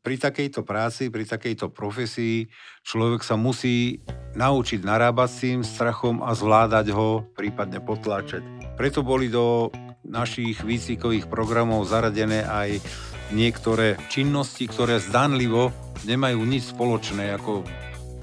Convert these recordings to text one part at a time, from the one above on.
pri takejto práci, pri takejto profesii človek sa musí naučiť narábať s tým strachom a zvládať ho, prípadne potláčať. Preto boli do našich výcvikových programov zaradené aj niektoré činnosti, ktoré zdanlivo nemajú nič spoločné ako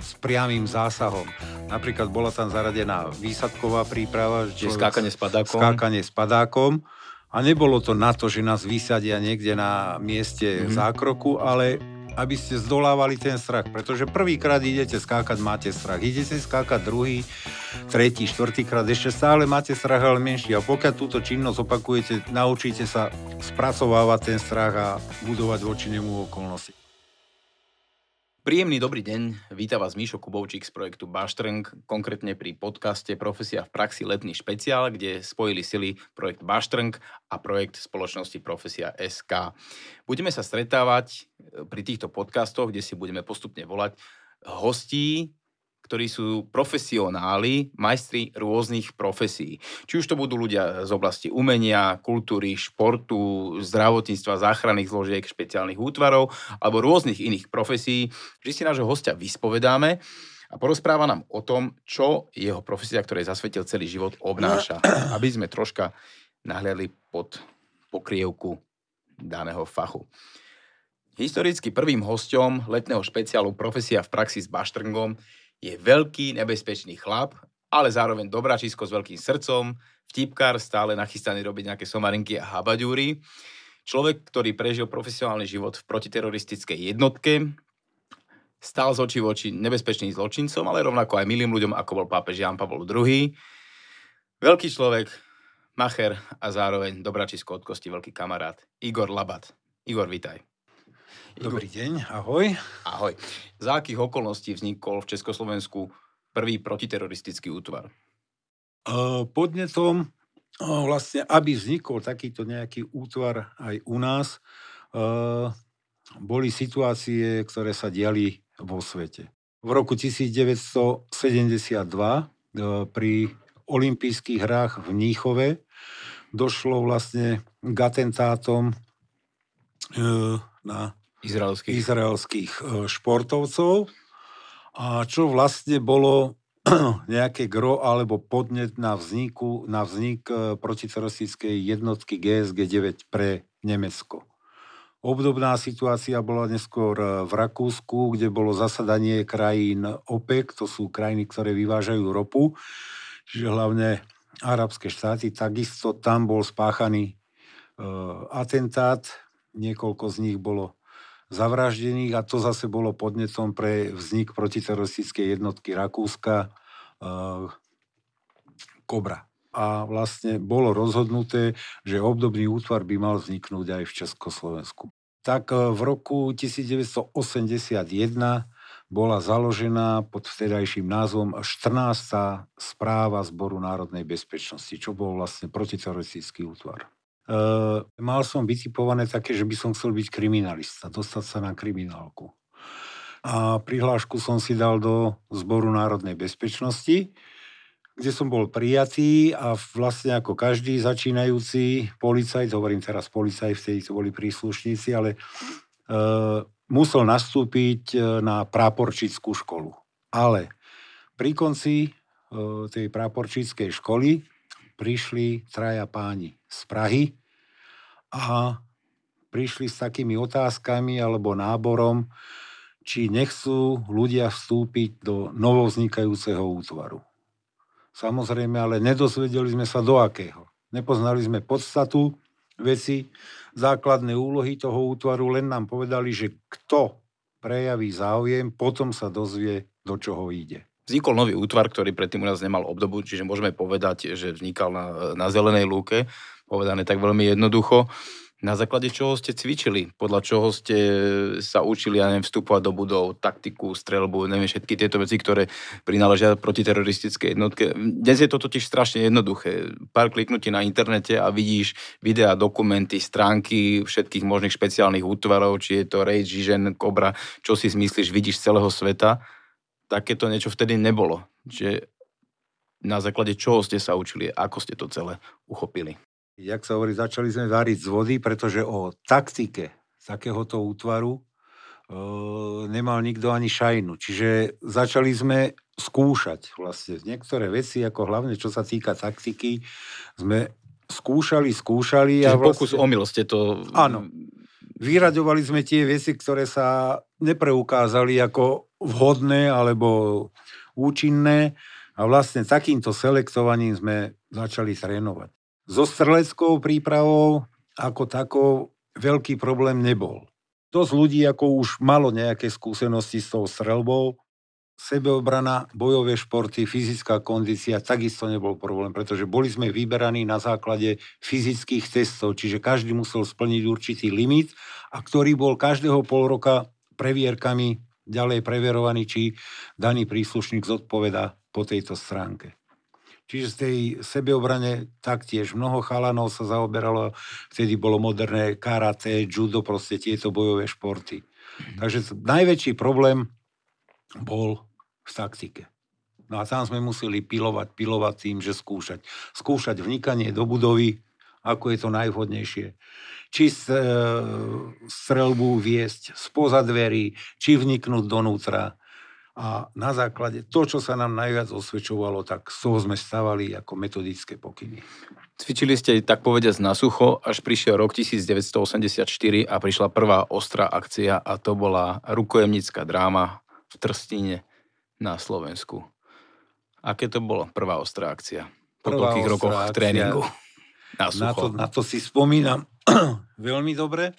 s priamým zásahom. Napríklad bola tam zaradená výsadková príprava. Čiže skákanie s padákom. Skákanie s padákom a nebolo to na to, že nás vysadia niekde na mieste mm-hmm. zákroku, ale aby ste zdolávali ten strach. Pretože prvýkrát idete skákať, máte strach. Idete skákať druhý, tretí, štvrtýkrát, ešte stále máte strach, ale menší. A pokiaľ túto činnosť opakujete, naučíte sa spracovávať ten strach a budovať voči nemu okolnosti. Príjemný dobrý deň, víta vás Mišo Kubovčík z projektu Baštrng, konkrétne pri podcaste Profesia v praxi letný špeciál, kde spojili sily projekt Baštrng a projekt spoločnosti Profesia SK. Budeme sa stretávať pri týchto podcastoch, kde si budeme postupne volať hostí, ktorí sú profesionáli, majstri rôznych profesí. Či už to budú ľudia z oblasti umenia, kultúry, športu, zdravotníctva, záchranných zložiek, špeciálnych útvarov alebo rôznych iných profesí. Vždy si nášho hostia vyspovedáme a porozpráva nám o tom, čo jeho profesia, ktorej zasvetil celý život, obnáša. Aby sme troška nahliadli pod pokrievku daného fachu. Historicky prvým hostom letného špeciálu Profesia v praxi s Baštrngom je veľký, nebezpečný chlap, ale zároveň dobráčisko s veľkým srdcom, vtipkár, stále nachystaný robiť nejaké somarinky a habaďúry. Človek, ktorý prežil profesionálny život v protiteroristickej jednotke, stál z očí v oči nebezpečným zločincom, ale rovnako aj milým ľuďom, ako bol pápež Jan Pavol II. Veľký človek, macher a zároveň dobračisko od kosti veľký kamarát Igor Labat. Igor, vitaj. Dobrý deň, ahoj. Ahoj. Za akých okolností vznikol v Československu prvý protiteroristický útvar? Podnetom vlastne, aby vznikol takýto nejaký útvar aj u nás, boli situácie, ktoré sa diali vo svete. V roku 1972 pri olympijských hrách v Níchove došlo vlastne k atentátom na izraelských, izraelských e, športovcov. A čo vlastne bolo nejaké gro alebo podnet na, vzniku, na vznik e, protiteroristickej jednotky GSG 9 pre Nemecko. Obdobná situácia bola neskôr e, v Rakúsku, kde bolo zasadanie krajín OPEC, to sú krajiny, ktoré vyvážajú ropu, čiže hlavne arabské štáty. Takisto tam bol spáchaný atentát, niekoľko z nich bolo zavraždených a to zase bolo podnetom pre vznik protiteroristickej jednotky Rakúska uh, Kobra. A vlastne bolo rozhodnuté, že obdobný útvar by mal vzniknúť aj v Československu. Tak uh, v roku 1981 bola založená pod vtedajším názvom 14. správa Zboru národnej bezpečnosti, čo bol vlastne protiteroristický útvar. Uh, mal som vytipované také, že by som chcel byť kriminalista, dostať sa na kriminálku. A prihlášku som si dal do Zboru národnej bezpečnosti, kde som bol prijatý a vlastne ako každý začínajúci policajt, hovorím teraz policajt, vtedy to boli príslušníci, ale uh, musel nastúpiť e, na práporčickú školu. Ale pri konci uh, tej práporčickej školy prišli traja páni z Prahy a prišli s takými otázkami alebo náborom, či nechcú ľudia vstúpiť do novovznikajúceho útvaru. Samozrejme, ale nedozvedeli sme sa do akého. Nepoznali sme podstatu veci, základné úlohy toho útvaru, len nám povedali, že kto prejaví záujem, potom sa dozvie, do čoho ide. Vznikol nový útvar, ktorý predtým u nás nemal obdobu, čiže môžeme povedať, že vznikal na, na zelenej lúke povedané tak veľmi jednoducho. Na základe čoho ste cvičili? Podľa čoho ste sa učili, ja neviem, vstupovať do budov, taktiku, strelbu, neviem, všetky tieto veci, ktoré prináležia protiteroristické jednotke. Dnes je to totiž strašne jednoduché. Pár kliknutí na internete a vidíš videá, dokumenty, stránky všetkých možných špeciálnych útvarov, či je to Rage, Žižen, Cobra, čo si zmyslíš, vidíš z celého sveta. Takéto niečo vtedy nebolo. Čiže na základe čoho ste sa učili, ako ste to celé uchopili? jak sa hovorí, začali sme variť z vody, pretože o taktike takéhoto útvaru nemal nikto ani šajnu. Čiže začali sme skúšať vlastne niektoré veci, ako hlavne čo sa týka taktiky, sme skúšali, skúšali. Čiže a vlastne... pokus omyl ste to... Áno. Vyraďovali sme tie veci, ktoré sa nepreukázali ako vhodné alebo účinné a vlastne takýmto selektovaním sme začali trénovať. So streleckou prípravou ako takou veľký problém nebol. Dosť ľudí ako už malo nejaké skúsenosti s tou strelbou, sebeobrana, bojové športy, fyzická kondícia, takisto nebol problém, pretože boli sme vyberaní na základe fyzických testov, čiže každý musel splniť určitý limit a ktorý bol každého pol roka previerkami ďalej preverovaný, či daný príslušník zodpoveda po tejto stránke. Čiže z tej sebeobrane taktiež mnoho chalanov sa zaoberalo, vtedy bolo moderné karate, judo, proste tieto bojové športy. Takže najväčší problém bol v taktike. No a tam sme museli pilovať, pilovať tým, že skúšať. Skúšať vnikanie do budovy, ako je to najvhodnejšie. Či e, strelbu viesť spoza dverí, či vniknúť donútra. A na základe to, čo sa nám najviac osvedčovalo, tak toho sme stavali ako metodické pokyny. Cvičili ste tak povediať na sucho, až prišiel rok 1984 a prišla prvá ostrá akcia a to bola rukojemnická dráma v Trstíne na Slovensku. Aké to bolo prvá ostrá akcia? Po prvá toľkých rokoch akcia, tréningu. Na, sucho. na, to, na to si spomínam veľmi dobre,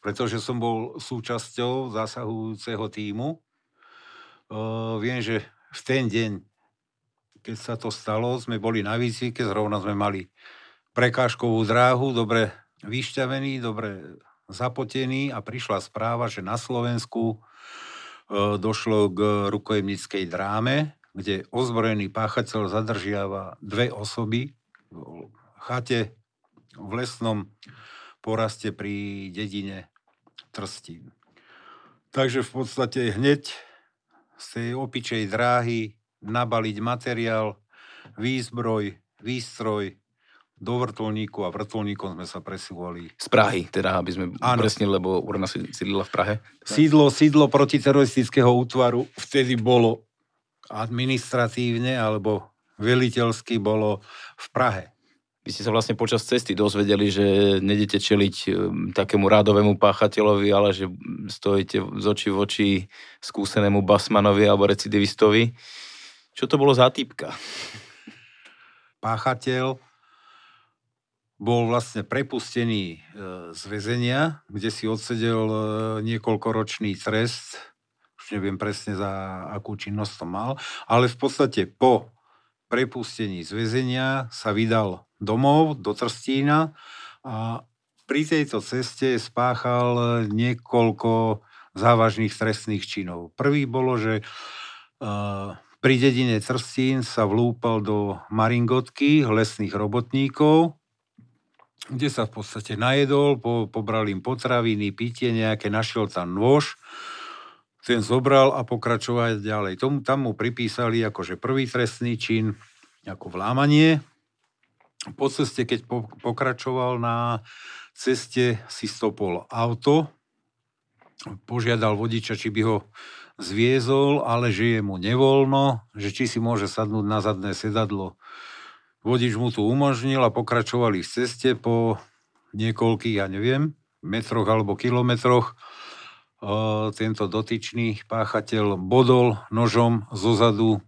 pretože som bol súčasťou zasahujúceho týmu. Uh, viem, že v ten deň, keď sa to stalo, sme boli na výcvike, zrovna sme mali prekážkovú dráhu, dobre vyšťavený, dobre zapotený a prišla správa, že na Slovensku došlo k rukojemnickej dráme, kde ozbrojený páchateľ zadržiava dve osoby v chate v lesnom poraste pri dedine Trstín. Takže v podstate hneď z tej opičej dráhy nabaliť materiál, výzbroj, výstroj, do vrtulníku a vrtulníkom sme sa presúvali. Z Prahy, teda, aby sme Áno. presne, lebo urna sídla v Prahe. Sídlo, sídlo protiteroristického útvaru vtedy bolo administratívne alebo veliteľsky bolo v Prahe. Vy ste sa vlastne počas cesty dozvedeli, že nedete čeliť um, takému rádovému páchateľovi, ale že stojíte z oči v oči skúsenému basmanovi alebo recidivistovi. Čo to bolo za typka? Páchateľ bol vlastne prepustený e, z väzenia, kde si odsedel e, niekoľkoročný trest, už neviem presne za akú činnosť to mal, ale v podstate po prepustení z väzenia sa vydal domov do Trstína a pri tejto ceste spáchal niekoľko závažných trestných činov. Prvý bolo, že e, pri dedine Trstín sa vlúpal do maringotky lesných robotníkov, kde sa v podstate najedol, po, pobral im potraviny, pitie nejaké, našiel tam nôž, ten zobral a pokračovať ďalej. Tomu, tam mu pripísali akože prvý trestný čin, ako vlámanie. Po ceste, keď po, pokračoval na ceste, si stopol auto, požiadal vodiča, či by ho zviezol, ale že je mu nevoľno, že či si môže sadnúť na zadné sedadlo Vodič mu tu umožnil a pokračovali v ceste po niekoľkých, ja neviem, metroch alebo kilometroch. Tento dotyčný páchateľ bodol nožom zozadu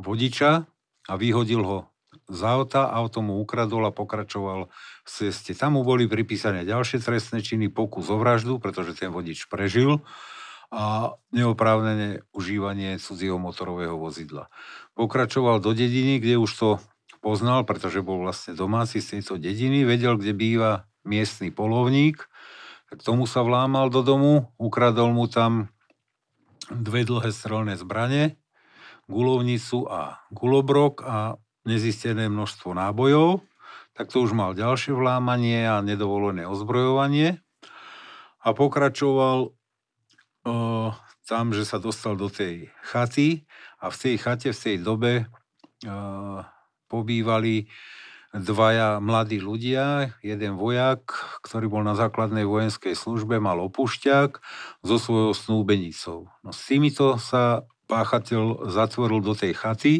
vodiča a vyhodil ho z auta, auto mu ukradol a pokračoval v ceste. Tam mu boli pripísané ďalšie trestné činy, pokus o vraždu, pretože ten vodič prežil a neoprávnené užívanie cudzieho motorového vozidla. Pokračoval do dediny, kde už to poznal, pretože bol vlastne domáci z tejto dediny, vedel, kde býva miestny polovník, tak tomu sa vlámal do domu, ukradol mu tam dve dlhé strelné zbranie, gulovnicu a gulobrok a nezistené množstvo nábojov, tak to už mal ďalšie vlámanie a nedovolené ozbrojovanie. A pokračoval o, tam, že sa dostal do tej chaty a v tej chate v tej dobe o, pobývali dvaja mladí ľudia, jeden vojak, ktorý bol na základnej vojenskej službe, mal opušťak so svojou snúbenicou. No s týmito sa páchateľ zatvoril do tej chaty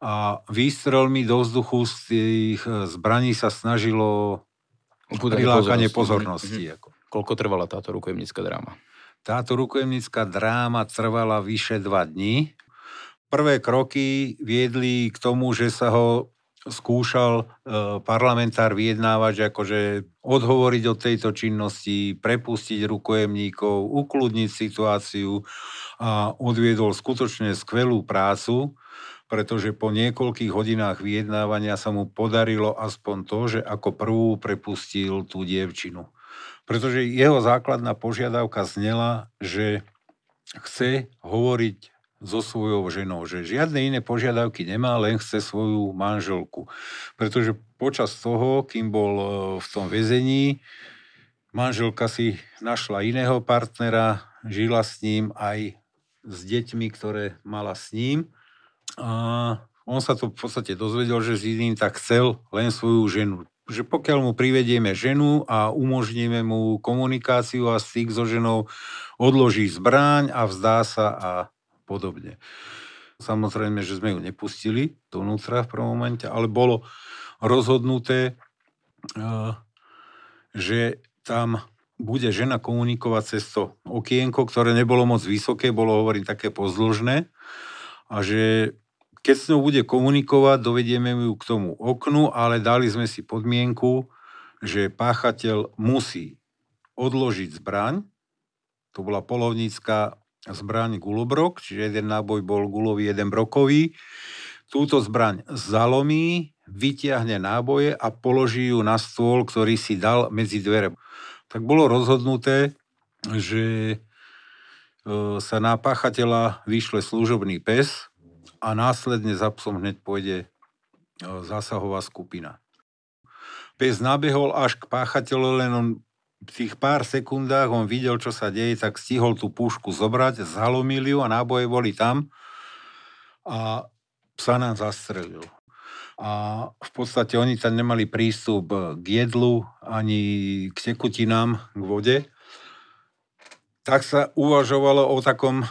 a výstrelmi do vzduchu z tých zbraní sa snažilo prilákanie pozornosti. pozornosti. Mm-hmm. Koľko trvala táto rukojemnická dráma? Táto rukojemnická dráma trvala vyše dva dní. Prvé kroky viedli k tomu, že sa ho skúšal e, parlamentár vyjednávať, že akože odhovoriť od tejto činnosti, prepustiť rukojemníkov, ukludniť situáciu a odviedol skutočne skvelú prácu, pretože po niekoľkých hodinách vyjednávania sa mu podarilo aspoň to, že ako prvú prepustil tú dievčinu. Pretože jeho základná požiadavka znela, že chce hovoriť so svojou ženou, že žiadne iné požiadavky nemá, len chce svoju manželku. Pretože počas toho, kým bol e, v tom väzení, manželka si našla iného partnera, žila s ním aj s deťmi, ktoré mala s ním. A on sa to v podstate dozvedel, že s iným tak chcel len svoju ženu. Že pokiaľ mu privedieme ženu a umožníme mu komunikáciu a styk so ženou, odloží zbraň a vzdá sa a podobne. Samozrejme, že sme ju nepustili dovnútra v prvom momente, ale bolo rozhodnuté, eh, že tam bude žena komunikovať cez to okienko, ktoré nebolo moc vysoké, bolo, hovorím, také pozdĺžné a že keď s ňou bude komunikovať, dovedieme ju k tomu oknu, ale dali sme si podmienku, že páchateľ musí odložiť zbraň, to bola polovnícka zbraň gulobrok, čiže jeden náboj bol gulový, jeden brokový. Túto zbraň zalomí, vytiahne náboje a položí ju na stôl, ktorý si dal medzi dvere. Tak bolo rozhodnuté, že e, sa na páchateľa vyšle služobný pes a následne za psom hneď pôjde e, zásahová skupina. Pes nabehol až k páchateľu, len on tých pár sekundách on videl, čo sa deje, tak stihol tú pušku zobrať, zhalomil ju a náboje boli tam a psa nám zastrelil. A v podstate oni tam nemali prístup k jedlu ani k tekutinám, k vode. Tak sa uvažovalo o takom e,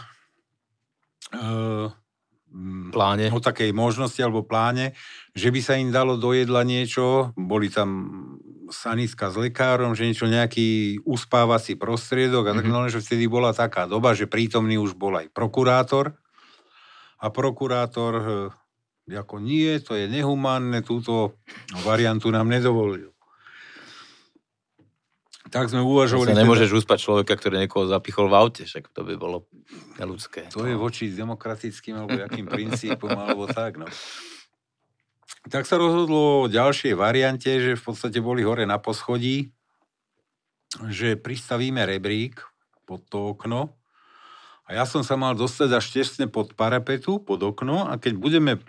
pláne. o takej možnosti alebo pláne, že by sa im dalo do jedla niečo, boli tam sanitka s lekárom, že niečo, nejaký uspávací prostriedok a tak mm-hmm. že vtedy bola taká doba, že prítomný už bol aj prokurátor a prokurátor e, ako nie, to je nehumánne, túto variantu nám nedovolil. Tak sme uvažovali... Sa nemôžeš teda... uspať človeka, ktorý niekoho zapichol v aute, však to by bolo ľudské. To je voči demokratickým alebo jakým princípom, alebo tak, no. Tak sa rozhodlo o ďalšej variante, že v podstate boli hore na poschodí, že pristavíme rebrík pod to okno. A ja som sa mal dostať až tesne pod parapetu, pod okno. A keď budeme e,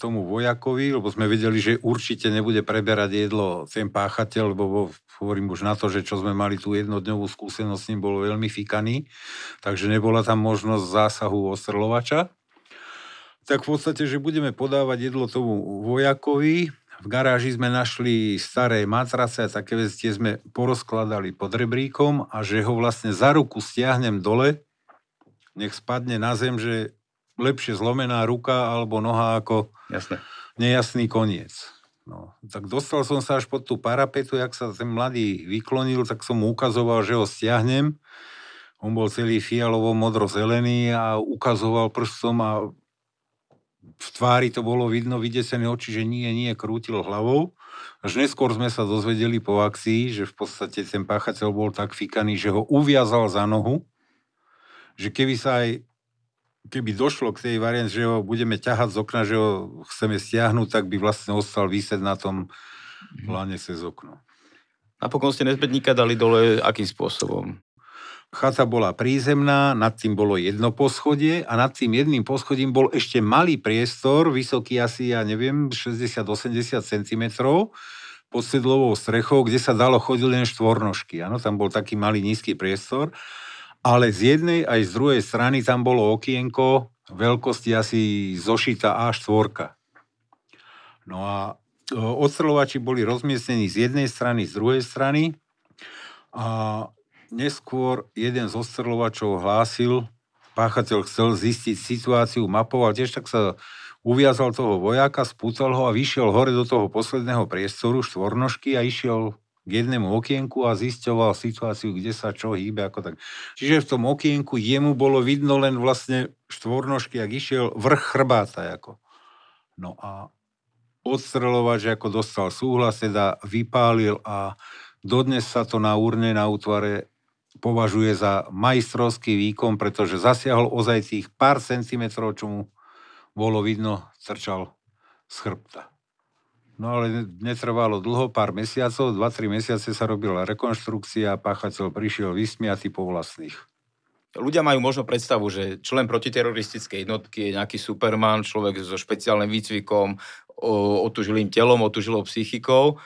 tomu vojakovi, lebo sme vedeli, že určite nebude preberať jedlo ten páchateľ, lebo hovorím už na to, že čo sme mali tú jednodňovú skúsenosť s ním, bol veľmi fikaný, takže nebola tam možnosť zásahu ostrlovača tak v podstate, že budeme podávať jedlo tomu vojakovi. V garáži sme našli staré matrace a také veci tie sme porozkladali pod rebríkom a že ho vlastne za ruku stiahnem dole, nech spadne na zem, že lepšie zlomená ruka alebo noha ako Jasne. nejasný koniec. No, tak dostal som sa až pod tú parapetu, jak sa ten mladý vyklonil, tak som mu ukazoval, že ho stiahnem. On bol celý fialovo modro-zelený a ukazoval prstom a v tvári to bolo vidno, vydesené oči, že nie, nie, krútil hlavou. Až neskôr sme sa dozvedeli po akcii, že v podstate ten páchateľ bol tak fikaný, že ho uviazal za nohu, že keby sa aj keby došlo k tej variant, že ho budeme ťahať z okna, že ho chceme stiahnuť, tak by vlastne ostal vysieť na tom pláne cez okno. Napokon ste nezbedníka dali dole akým spôsobom? Chata bola prízemná, nad tým bolo jedno poschodie a nad tým jedným poschodím bol ešte malý priestor, vysoký asi, ja neviem, 60-80 cm pod sedlovou strechou, kde sa dalo chodiť len štvornožky. Áno, tam bol taký malý nízky priestor, ale z jednej aj z druhej strany tam bolo okienko veľkosti asi zošita A4. No a odstrelovači boli rozmiestnení z jednej strany, z druhej strany a neskôr jeden z odstrelovačov hlásil, páchateľ chcel zistiť situáciu, mapoval, tiež tak sa uviazal toho vojaka, spúcal ho a vyšiel hore do toho posledného priestoru štvornožky a išiel k jednému okienku a zisťoval situáciu, kde sa čo hýbe. Ako tak. Čiže v tom okienku jemu bolo vidno len vlastne štvornožky, ak išiel vrch chrbáta. Ako. No a odstrelovač ako dostal súhlas, teda vypálil a dodnes sa to na urne na útvare považuje za majstrovský výkon, pretože zasiahol ozaj tých pár centimetrov, čo mu bolo vidno, trčal z chrbta. No ale netrvalo dlho, pár mesiacov, 2-3 mesiace sa robila rekonštrukcia a páchateľ prišiel vysmiatý po vlastných. Ľudia majú možno predstavu, že člen protiteroristickej jednotky je nejaký superman, človek so špeciálnym výcvikom, otužilým telom, otužilou psychikou.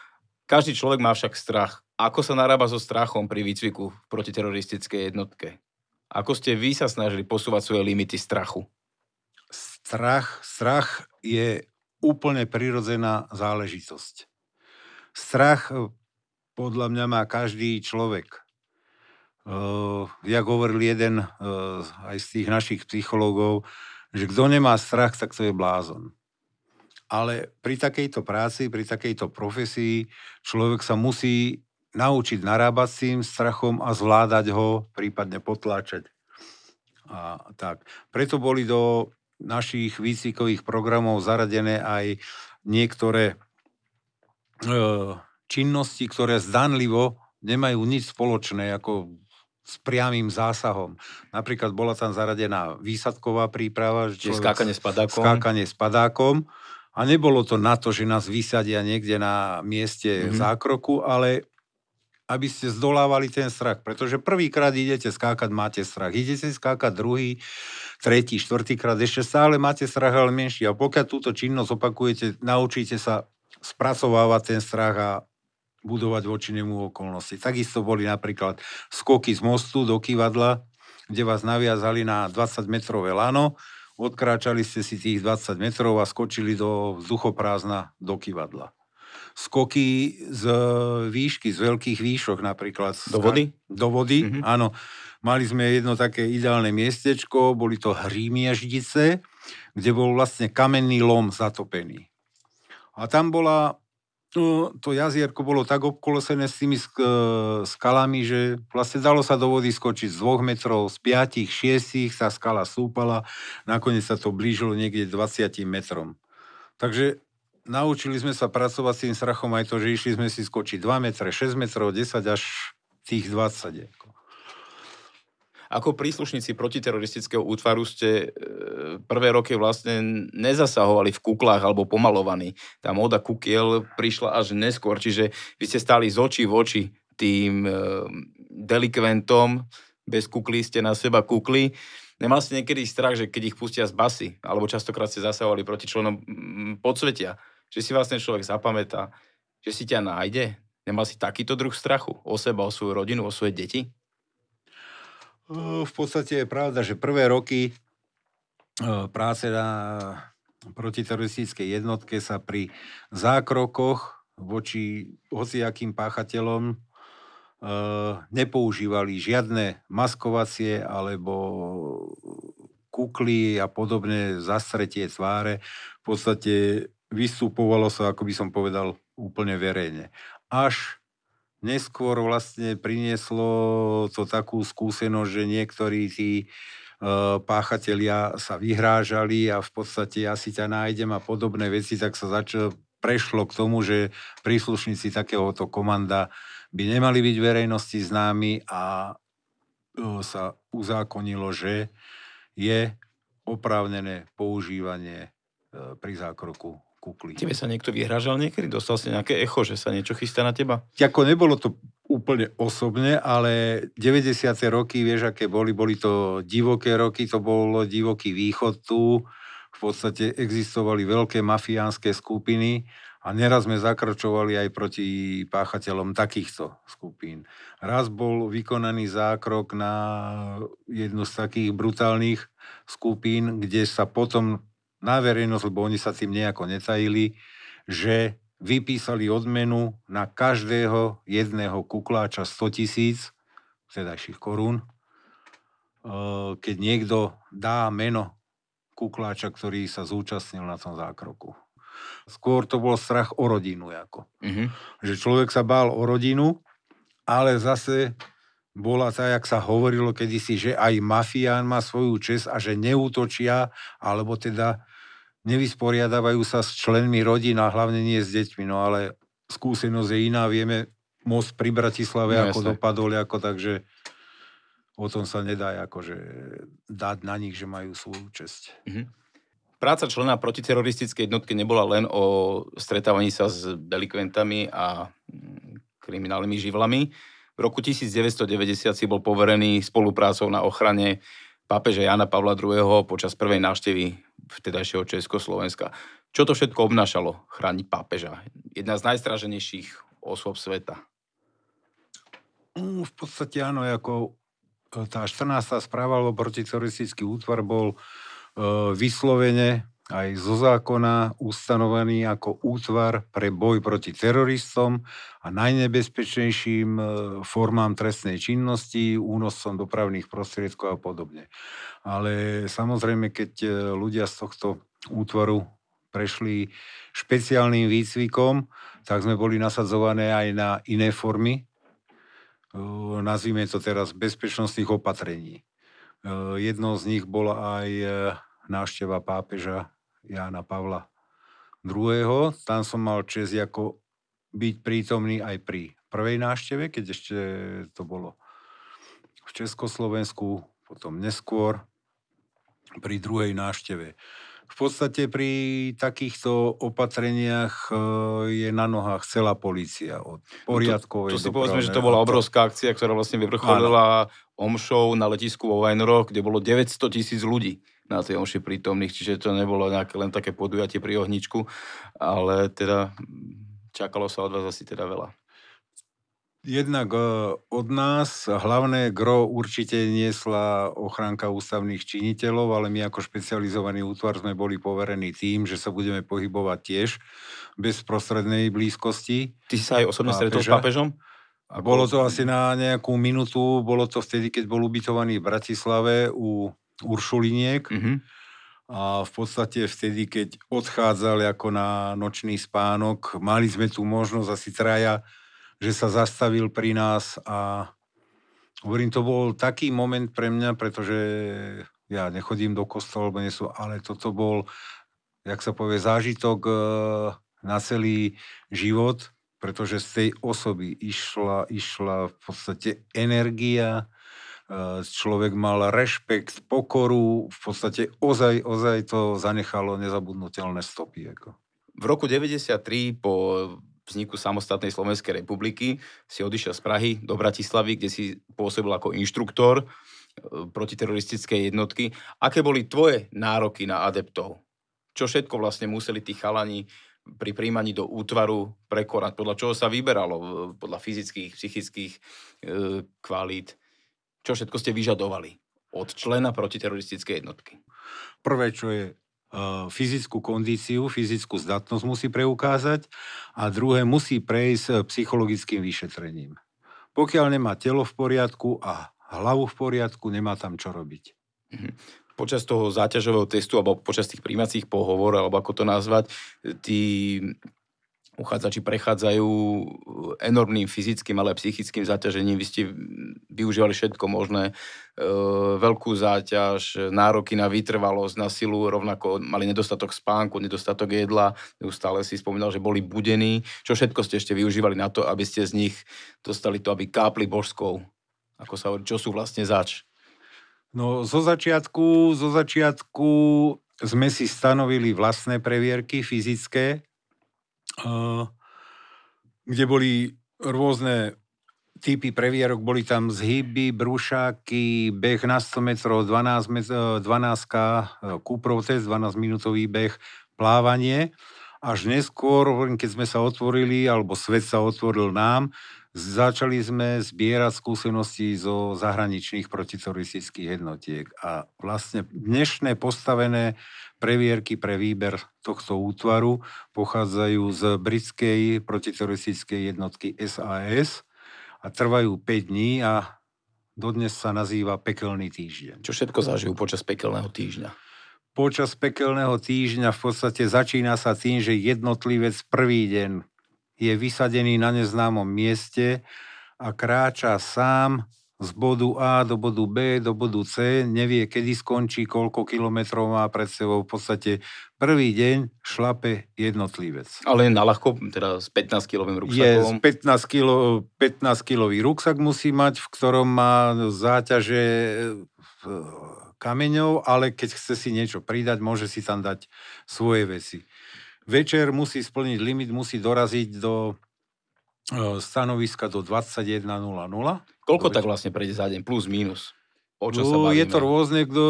Každý človek má však strach. Ako sa narába so strachom pri výcviku v protiteroristickej jednotke? Ako ste vy sa snažili posúvať svoje limity strachu? Strach, strach je úplne prirodzená záležitosť. Strach eh, podľa mňa má každý človek. Uh, jak hovoril jeden uh, aj z tých našich psychológov, že kto nemá strach, tak to je blázon. Ale pri takejto práci, pri takejto profesii človek sa musí naučiť narábať s tým strachom a zvládať ho, prípadne potláčať. A tak. Preto boli do našich výcvikových programov zaradené aj niektoré e, činnosti, ktoré zdanlivo nemajú nič spoločné ako s priamým zásahom. Napríklad bola tam zaradená výsadková príprava. Čiže skákanie s padákom. Skákanie s padákom. A nebolo to na to, že nás vysadia niekde na mieste mm-hmm. zákroku, ale aby ste zdolávali ten strach. Pretože prvýkrát idete skákať, máte strach. Idete skákať druhý, tretí, štvrtýkrát, ešte stále máte strach, ale menší. A pokiaľ túto činnosť opakujete, naučíte sa spracovávať ten strach a budovať voči nemu okolnosti. Takisto boli napríklad skoky z mostu do kývadla, kde vás naviazali na 20 metrové lano, odkráčali ste si tých 20 metrov a skočili do vzduchoprázdna do kývadla skoky z výšky, z veľkých výšok napríklad. Do vody? Do vody, mm-hmm. áno. Mali sme jedno také ideálne miestečko, boli to Hrímiaždice, kde bol vlastne kamenný lom zatopený. A tam bola, no, to jazierko bolo tak obkolosené s tými skalami, že vlastne dalo sa do vody skočiť z dvoch metrov, z piatich, šiestich sa skala súpala, nakoniec sa to blížilo niekde 20 metrom. Takže naučili sme sa pracovať s tým strachom aj to, že išli sme si skočiť 2 metre, 6 metrov, 10 až tých 20. Ako. Ako príslušníci protiteroristického útvaru ste e, prvé roky vlastne nezasahovali v kuklách alebo pomalovaní. Tá móda kukiel prišla až neskôr, čiže vy ste stáli z očí v oči tým e, delikventom, bez kuklí ste na seba kukli. Nemal ste niekedy strach, že keď ich pustia z basy, alebo častokrát ste zasahovali proti členom podsvetia, že si vlastne človek zapamätá, že si ťa nájde? Nemal si takýto druh strachu o seba, o svoju rodinu, o svoje deti? V podstate je pravda, že prvé roky práce na protiteroristickej jednotke sa pri zákrokoch voči hociakým páchateľom nepoužívali žiadne maskovacie alebo kukly a podobné zastretie tváre. V podstate vystupovalo sa, ako by som povedal, úplne verejne. Až neskôr vlastne prinieslo to takú skúsenosť, že niektorí tí e, páchatelia sa vyhrážali a v podstate ja si ťa nájdem a podobné veci, tak sa začalo, prešlo k tomu, že príslušníci takéhoto komanda by nemali byť verejnosti známi a e, sa uzákonilo, že je oprávnené používanie e, pri zákroku kukly. Tebe sa niekto vyhrážal niekedy? Dostal si nejaké echo, že sa niečo chystá na teba? Ako nebolo to úplne osobne, ale 90. roky, vieš, aké boli, boli to divoké roky, to bolo divoký východ tu, v podstate existovali veľké mafiánske skupiny a neraz sme zakročovali aj proti páchateľom takýchto skupín. Raz bol vykonaný zákrok na jednu z takých brutálnych skupín, kde sa potom na verejnosť, lebo oni sa tým nejako netajili, že vypísali odmenu na každého jedného kukláča 100 tisíc, vtedajších korún, keď niekto dá meno kukláča, ktorý sa zúčastnil na tom zákroku. Skôr to bol strach o rodinu. Ako. Mm-hmm. Že človek sa bál o rodinu, ale zase bola tá, jak sa hovorilo kedysi, že aj mafián má svoju čest a že neútočia, alebo teda nevysporiadávajú sa s členmi rodín a hlavne nie s deťmi. No ale skúsenosť je iná, vieme most pri Bratislave, no, ako jasne. dopadol, ako takže o tom sa nedá akože dať na nich, že majú svoju česť. Mm-hmm. Práca člena protiteroristickej jednotky nebola len o stretávaní sa s delikventami a mm, kriminálnymi živlami. V roku 1990 si bol poverený spoluprácou na ochrane pápeža Jana Pavla II. počas prvej návštevy vtedajšieho Československa. Čo to všetko obnášalo chrániť pápeža? Jedna z najstraženejších osôb sveta. V podstate áno, ako tá 14. správa alebo protiteroristický útvar bol e, vyslovene aj zo zákona ustanovený ako útvar pre boj proti teroristom a najnebezpečnejším e, formám trestnej činnosti, únosom dopravných prostriedkov a podobne. Ale samozrejme, keď e, ľudia z tohto útvaru prešli špeciálnym výcvikom, tak sme boli nasadzované aj na iné formy nazvime to teraz, bezpečnostných opatrení. Jednou z nich bola aj e, návšteva pápeža Jána Pavla II. Tam som mal čest ako byť prítomný aj pri prvej návšteve, keď ešte to bolo v Československu, potom neskôr pri druhej návšteve v podstate pri takýchto opatreniach e, je na nohách celá policia. Od poriadkovej to, to si povedzme, že to bola obrovská akcia, ktorá vlastne vyvrcholila omšou na letisku vo Vajnoroch, kde bolo 900 tisíc ľudí na tej omši prítomných, čiže to nebolo nejaké len také podujatie pri ohničku, ale teda čakalo sa od vás asi teda veľa. Jednak e, od nás hlavné gro určite niesla ochránka ústavných činiteľov, ale my ako špecializovaný útvar sme boli poverení tým, že sa budeme pohybovať tiež bez prostrednej blízkosti. Ty si sa aj osobne stretol s pápežom? A bolo to asi na nejakú minútu, bolo to vtedy, keď bol ubytovaný v Bratislave u Uršuliniek. Mm-hmm. A v podstate vtedy, keď odchádzali ako na nočný spánok, mali sme tu možnosť asi traja že sa zastavil pri nás a hovorím, to bol taký moment pre mňa, pretože ja nechodím do kostola, alebo nie sú, ale toto bol, jak sa povie, zážitok e, na celý život, pretože z tej osoby išla, išla v podstate energia, e, človek mal rešpekt, pokoru, v podstate ozaj, ozaj to zanechalo nezabudnutelné stopy. Ako. V roku 93 po vzniku samostatnej Slovenskej republiky si odišiel z Prahy do Bratislavy, kde si pôsobil ako inštruktor e, protiteroristickej jednotky. Aké boli tvoje nároky na adeptov? Čo všetko vlastne museli tí chalani pri príjmaní do útvaru prekonať? Podľa čoho sa vyberalo? Podľa fyzických, psychických e, kvalít? Čo všetko ste vyžadovali od člena protiteroristickej jednotky? Prvé, čo je E, fyzickú kondíciu, fyzickú zdatnosť musí preukázať a druhé musí prejsť e, psychologickým vyšetrením. Pokiaľ nemá telo v poriadku a hlavu v poriadku, nemá tam čo robiť. Počas toho záťažového testu alebo počas tých príjmacích pohovorov, alebo ako to nazvať, tí uchádzači prechádzajú enormným fyzickým, ale aj psychickým zaťažením. Vy ste využívali všetko možné, e, veľkú záťaž, nároky na vytrvalosť, na silu, rovnako mali nedostatok spánku, nedostatok jedla, neustále si spomínal, že boli budení. Čo všetko ste ešte využívali na to, aby ste z nich dostali to, aby kápli božskou? Ako sa čo sú vlastne zač? No, zo začiatku, zo začiatku sme si stanovili vlastné previerky fyzické, kde boli rôzne typy previerok, boli tam zhyby, brušáky, beh na 100 metrov, 12, 12 kúprov test, 12 minútový beh, plávanie. Až neskôr, keď sme sa otvorili, alebo svet sa otvoril nám, Začali sme zbierať skúsenosti zo zahraničných protiteroristických jednotiek a vlastne dnešné postavené previerky pre výber tohto útvaru pochádzajú z britskej protiteroristickej jednotky SAS a trvajú 5 dní a dodnes sa nazýva Pekelný týždeň. Čo všetko zažijú počas Pekelného týždňa? Počas Pekelného týždňa v podstate začína sa tým, že jednotlivec prvý deň je vysadený na neznámom mieste a kráča sám z bodu A do bodu B, do bodu C, nevie, kedy skončí, koľko kilometrov má pred sebou. V podstate prvý deň šlape jednotlivec. Ale na ľahko, teda s 15 kilovým ruksakom? Je 15, kilo, 15 kilový ruksak musí mať, v ktorom má záťaže kameňov, ale keď chce si niečo pridať, môže si tam dať svoje veci. Večer musí splniť limit, musí doraziť do e, stanoviska do 21.00. Koľko tak vlastne prejde za deň? Plus, minus? O čo sa no, je to rôzne, kto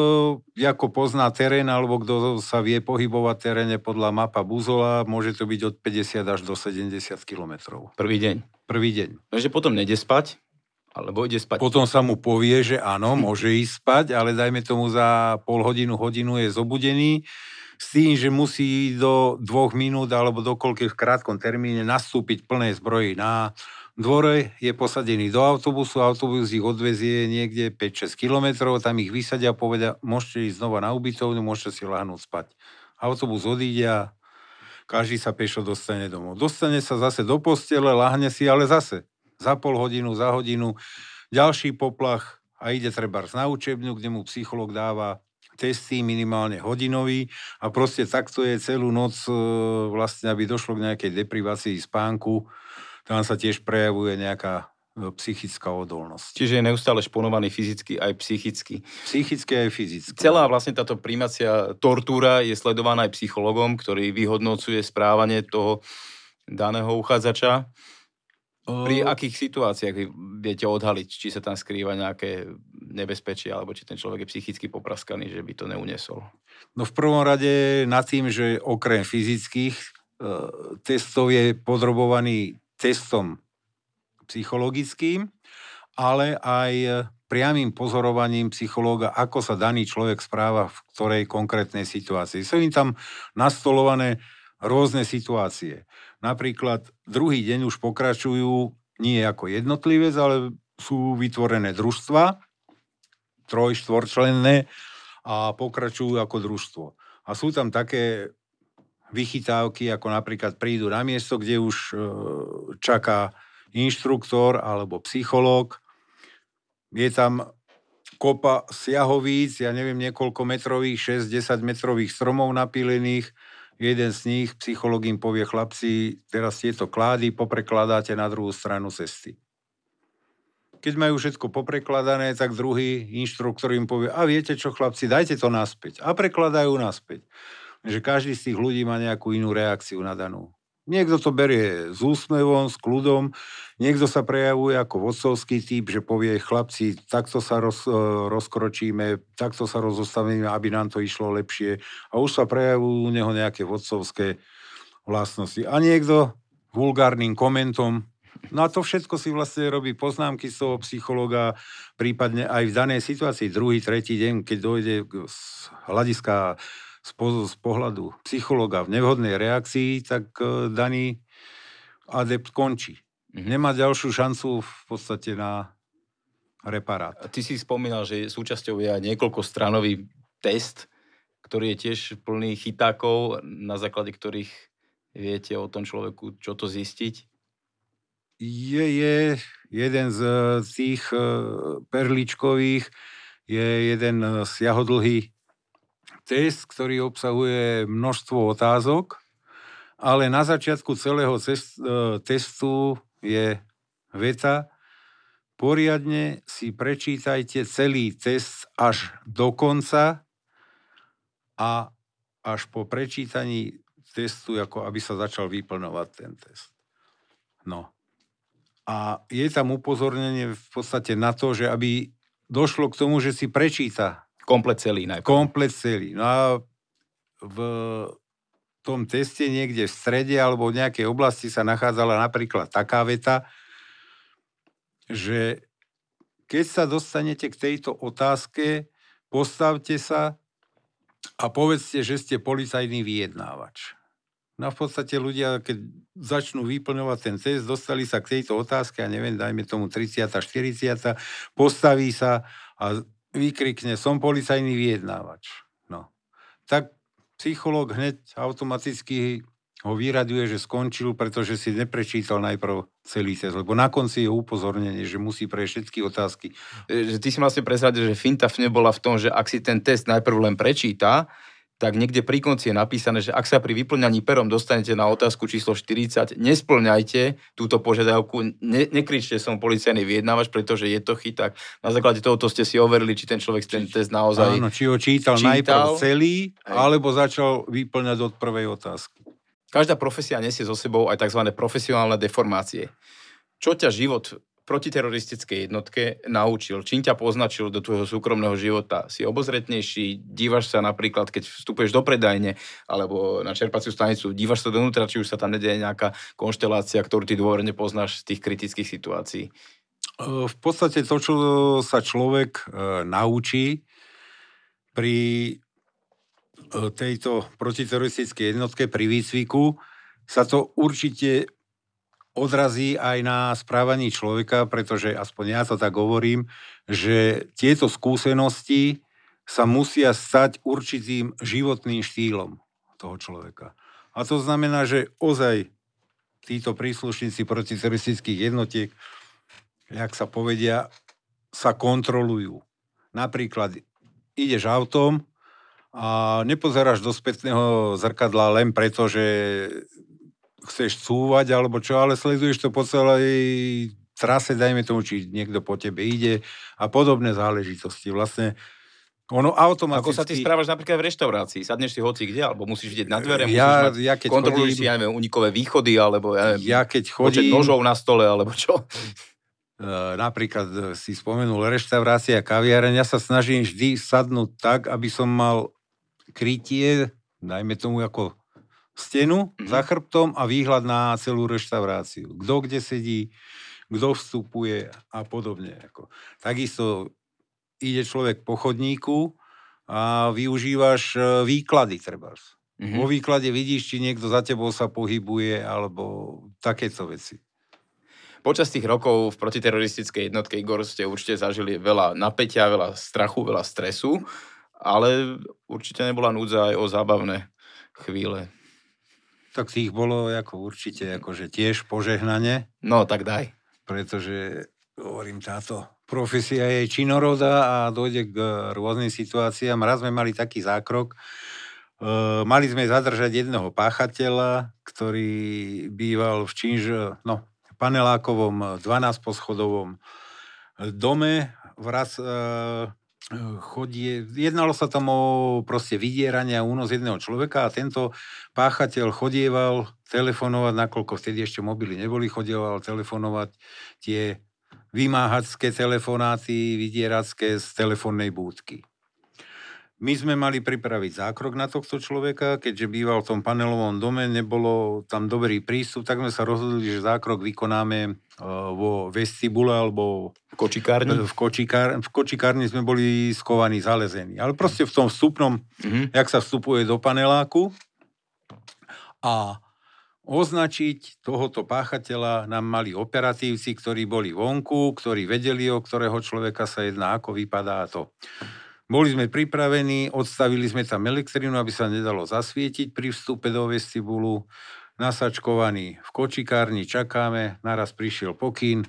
ako pozná terén, alebo kto sa vie pohybovať teréne podľa mapa Buzola, môže to byť od 50 až do 70 kilometrov. Prvý deň? Prvý deň. Takže potom nede spať? Alebo ide spať? Potom sa mu povie, že áno, môže ísť spať, ale dajme tomu za pol hodinu, hodinu je zobudený s tým, že musí do dvoch minút alebo do v krátkom termíne nastúpiť plnej zbroji na dvore, je posadený do autobusu, autobus ich odvezie niekde 5-6 kilometrov, tam ich vysadia a povedia, môžete ísť znova na ubytovňu, môžete si láhnuť spať. Autobus odíde a každý sa pešo dostane domov. Dostane sa zase do postele, láhne si, ale zase za pol hodinu, za hodinu, ďalší poplach a ide treba na učebňu, kde mu psycholog dáva testy minimálne hodinový a proste takto je celú noc e, vlastne, aby došlo k nejakej deprivácii spánku. Tam sa tiež prejavuje nejaká e, psychická odolnosť. Čiže je neustále šponovaný fyzicky aj psychicky. Psychicky aj fyzicky. Celá vlastne táto príjmacia tortúra je sledovaná aj psychologom, ktorý vyhodnocuje správanie toho daného uchádzača. Pri akých situáciách vy viete odhaliť, či sa tam skrýva nejaké nebezpečie, alebo či ten človek je psychicky popraskaný, že by to neuniesol? No v prvom rade nad tým, že okrem fyzických e, testov je podrobovaný testom psychologickým, ale aj priamým pozorovaním psychológa, ako sa daný človek správa v ktorej konkrétnej situácii. Sú im tam nastolované rôzne situácie. Napríklad druhý deň už pokračujú nie ako jednotlivec, ale sú vytvorené družstva, troj, štvorčlenné a pokračujú ako družstvo. A sú tam také vychytávky, ako napríklad prídu na miesto, kde už e, čaká inštruktor alebo psychológ. Je tam kopa siahovíc, ja neviem, niekoľko metrových, 6-10 metrových stromov napílených, jeden z nich, psychológ im povie, chlapci, teraz tieto klády poprekladáte na druhú stranu cesty. Keď majú všetko poprekladané, tak druhý inštruktor im povie, a viete čo chlapci, dajte to naspäť. A prekladajú naspäť. Že každý z tých ľudí má nejakú inú reakciu na danú Niekto to berie s úsmevom, s kľudom, niekto sa prejavuje ako vodcovský typ, že povie, chlapci, takto sa roz, e, rozkročíme, takto sa rozostavíme, aby nám to išlo lepšie. A už sa prejavujú u neho nejaké vodcovské vlastnosti. A niekto vulgárnym komentom, No a to všetko si vlastne robí poznámky z toho psychologa, prípadne aj v danej situácii, druhý, tretí deň, keď dojde z hľadiska z, po, z pohľadu psychologa v nevhodnej reakcii, tak uh, daný adept končí. Mm-hmm. Nemá ďalšiu šancu v podstate na reparát. Ty si spomínal, že súčasťou je aj niekoľkostranový test, ktorý je tiež plný chytákov, na základe ktorých viete o tom človeku, čo to zistiť? Je, je jeden z tých e, perličkových, je jeden siahodlhý test, ktorý obsahuje množstvo otázok, ale na začiatku celého cest, e, testu je veta, poriadne si prečítajte celý test až do konca a až po prečítaní testu, ako aby sa začal vyplňovať ten test. No. A je tam upozornenie v podstate na to, že aby došlo k tomu, že si prečíta Komplet celý najprv. Komplet celý. No a v tom teste niekde v strede alebo v nejakej oblasti sa nachádzala napríklad taká veta, že keď sa dostanete k tejto otázke, postavte sa a povedzte, že ste policajný vyjednávač. No v podstate ľudia, keď začnú vyplňovať ten test, dostali sa k tejto otázke, a neviem, dajme tomu 30 40 postaví sa a vykrikne, som policajný vyjednávač. No. Tak psychológ hneď automaticky ho vyraduje, že skončil, pretože si neprečítal najprv celý test, lebo na konci je upozornenie, že musí prejsť všetky otázky. Ty si vlastne prezradil, že finta nebola v tom, že ak si ten test najprv len prečíta, tak niekde pri konci je napísané, že ak sa pri vyplňaní perom dostanete na otázku číslo 40, nesplňajte túto požiadavku, ne, nekričte som policajný vyjednávač, pretože je to chyták. Na základe tohoto ste si overili, či ten človek ten test naozaj Áno, či ho čítal, čítal najprv celý, hej. alebo začal vyplňať od prvej otázky. Každá profesia nesie so sebou aj tzv. profesionálne deformácie. Čo ťa život protiteroristickej jednotke naučil? Čím ťa poznačil do tvojho súkromného života? Si obozretnejší? Dívaš sa napríklad, keď vstupuješ do predajne alebo na čerpaciu stanicu, dívaš sa donútra, či už sa tam nedieje nejaká konštelácia, ktorú ty dôverne poznáš z tých kritických situácií? V podstate to, čo sa človek e, naučí pri e, tejto protiteroristickej jednotke, pri výcviku, sa to určite odrazí aj na správaní človeka, pretože aspoň ja to tak hovorím, že tieto skúsenosti sa musia stať určitým životným štýlom toho človeka. A to znamená, že ozaj títo príslušníci protiteroristických jednotiek, jak sa povedia, sa kontrolujú. Napríklad ideš autom a nepozeráš do spätného zrkadla len preto, že chceš cúvať alebo čo, ale sleduješ to po celej trase, dajme tomu, či niekto po tebe ide a podobné záležitosti. Vlastne ono automaticky... Ako sa ty správaš napríklad v reštaurácii? Sadneš si hoci kde, alebo musíš vidieť na dvere, ja, musíš mať, ja keď kontroluješ chodím, si, ja neviem, unikové východy, alebo ja neviem, ja keď chodím, nožov na stole, alebo čo? Uh, napríklad e, si spomenul reštaurácia, kaviareň, ja sa snažím vždy sadnúť tak, aby som mal krytie, dajme tomu ako stenu mm-hmm. za chrbtom a výhľad na celú reštauráciu. Kto kde sedí, kto vstupuje a podobne. Ako. Takisto ide človek po chodníku a využívaš e, výklady treba. Mm-hmm. Vo výklade vidíš, či niekto za tebou sa pohybuje alebo takéto veci. Počas tých rokov v protiteroristickej jednotke Igor ste určite zažili veľa napätia, veľa strachu, veľa stresu, ale určite nebola núdza aj o zábavné chvíle. Tak tých bolo ako určite akože tiež požehnanie. No, tak daj. Pretože, hovorím, táto profesia je činoroda a dojde k rôznym situáciám. Raz sme mali taký zákrok, Uh, mali sme zadržať jedného páchateľa, ktorý býval v Číž, no, panelákovom 12-poschodovom dome. Vraz, uh, chodie, jednalo sa tam o proste vydieranie a únos jedného človeka a tento páchateľ chodieval telefonovať, nakoľko vtedy ešte mobily neboli, chodieval telefonovať tie vymáhačské telefonáty, vydieracké z telefónnej búdky. My sme mali pripraviť zákrok na tohto človeka, keďže býval v tom panelovom dome, nebolo tam dobrý prístup, tak sme sa rozhodli, že zákrok vykonáme e, vo vestibule alebo v kočikárni. V, kočikár, v kočikárni sme boli skovaní, zalezení. Ale proste v tom vstupnom, mm-hmm. jak sa vstupuje do paneláku a označiť tohoto páchateľa nám mali operatívci, ktorí boli vonku, ktorí vedeli, o ktorého človeka sa jedná, ako vypadá to. Boli sme pripravení, odstavili sme tam elektrínu, aby sa nedalo zasvietiť pri vstupe do vestibulu. Nasačkovaní v kočikárni čakáme, naraz prišiel pokyn.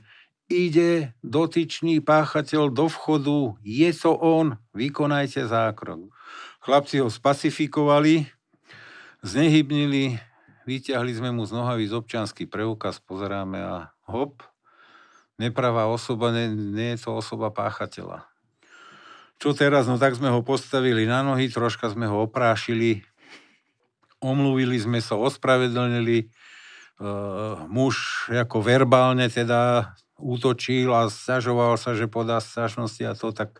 Ide dotyčný páchateľ do vchodu, je to on, vykonajte zákrok. Chlapci ho spacifikovali, znehybnili, vyťahli sme mu z nohavy z občanský preukaz, pozeráme a hop, nepravá osoba, nie, nie je to osoba páchateľa čo teraz? No tak sme ho postavili na nohy, troška sme ho oprášili, omluvili sme sa, ospravedlnili. Uh, muž ako verbálne teda útočil a stiažoval sa, že podá stiažnosti a to, tak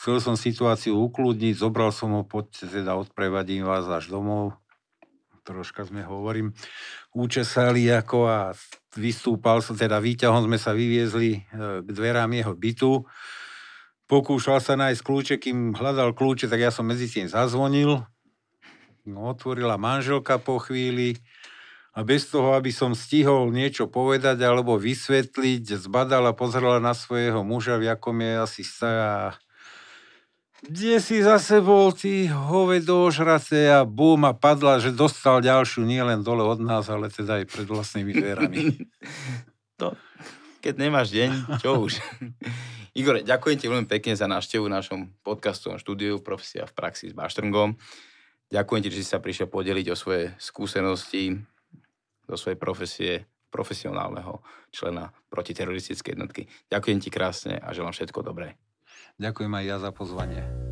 chcel som situáciu ukludniť, zobral som ho, poďte teda odprevadím vás až domov. troška sme hovorím, účesali ako a vystúpal som, teda výťahom sme sa vyviezli e, k dverám jeho bytu. Pokúšal sa nájsť kľúče, kým hľadal kľúče, tak ja som medzi tým zazvonil. No, otvorila manželka po chvíli a bez toho, aby som stihol niečo povedať alebo vysvetliť, zbadala, pozrela na svojho muža, v akom je asi sa kde si zase bol, ty hovedo ožrace a bum a padla, že dostal ďalšiu nielen dole od nás, ale teda aj pred vlastnými dverami. to, keď nemáš deň, čo už. Igor, ďakujem ti veľmi pekne za návštevu v našom podcastovom štúdiu Profesia v praxi s Baštrngom. Ďakujem ti, že si sa prišiel podeliť o svoje skúsenosti, zo svojej profesie profesionálneho člena protiteroristickej jednotky. Ďakujem ti krásne a želám všetko dobré. Ďakujem aj ja za pozvanie.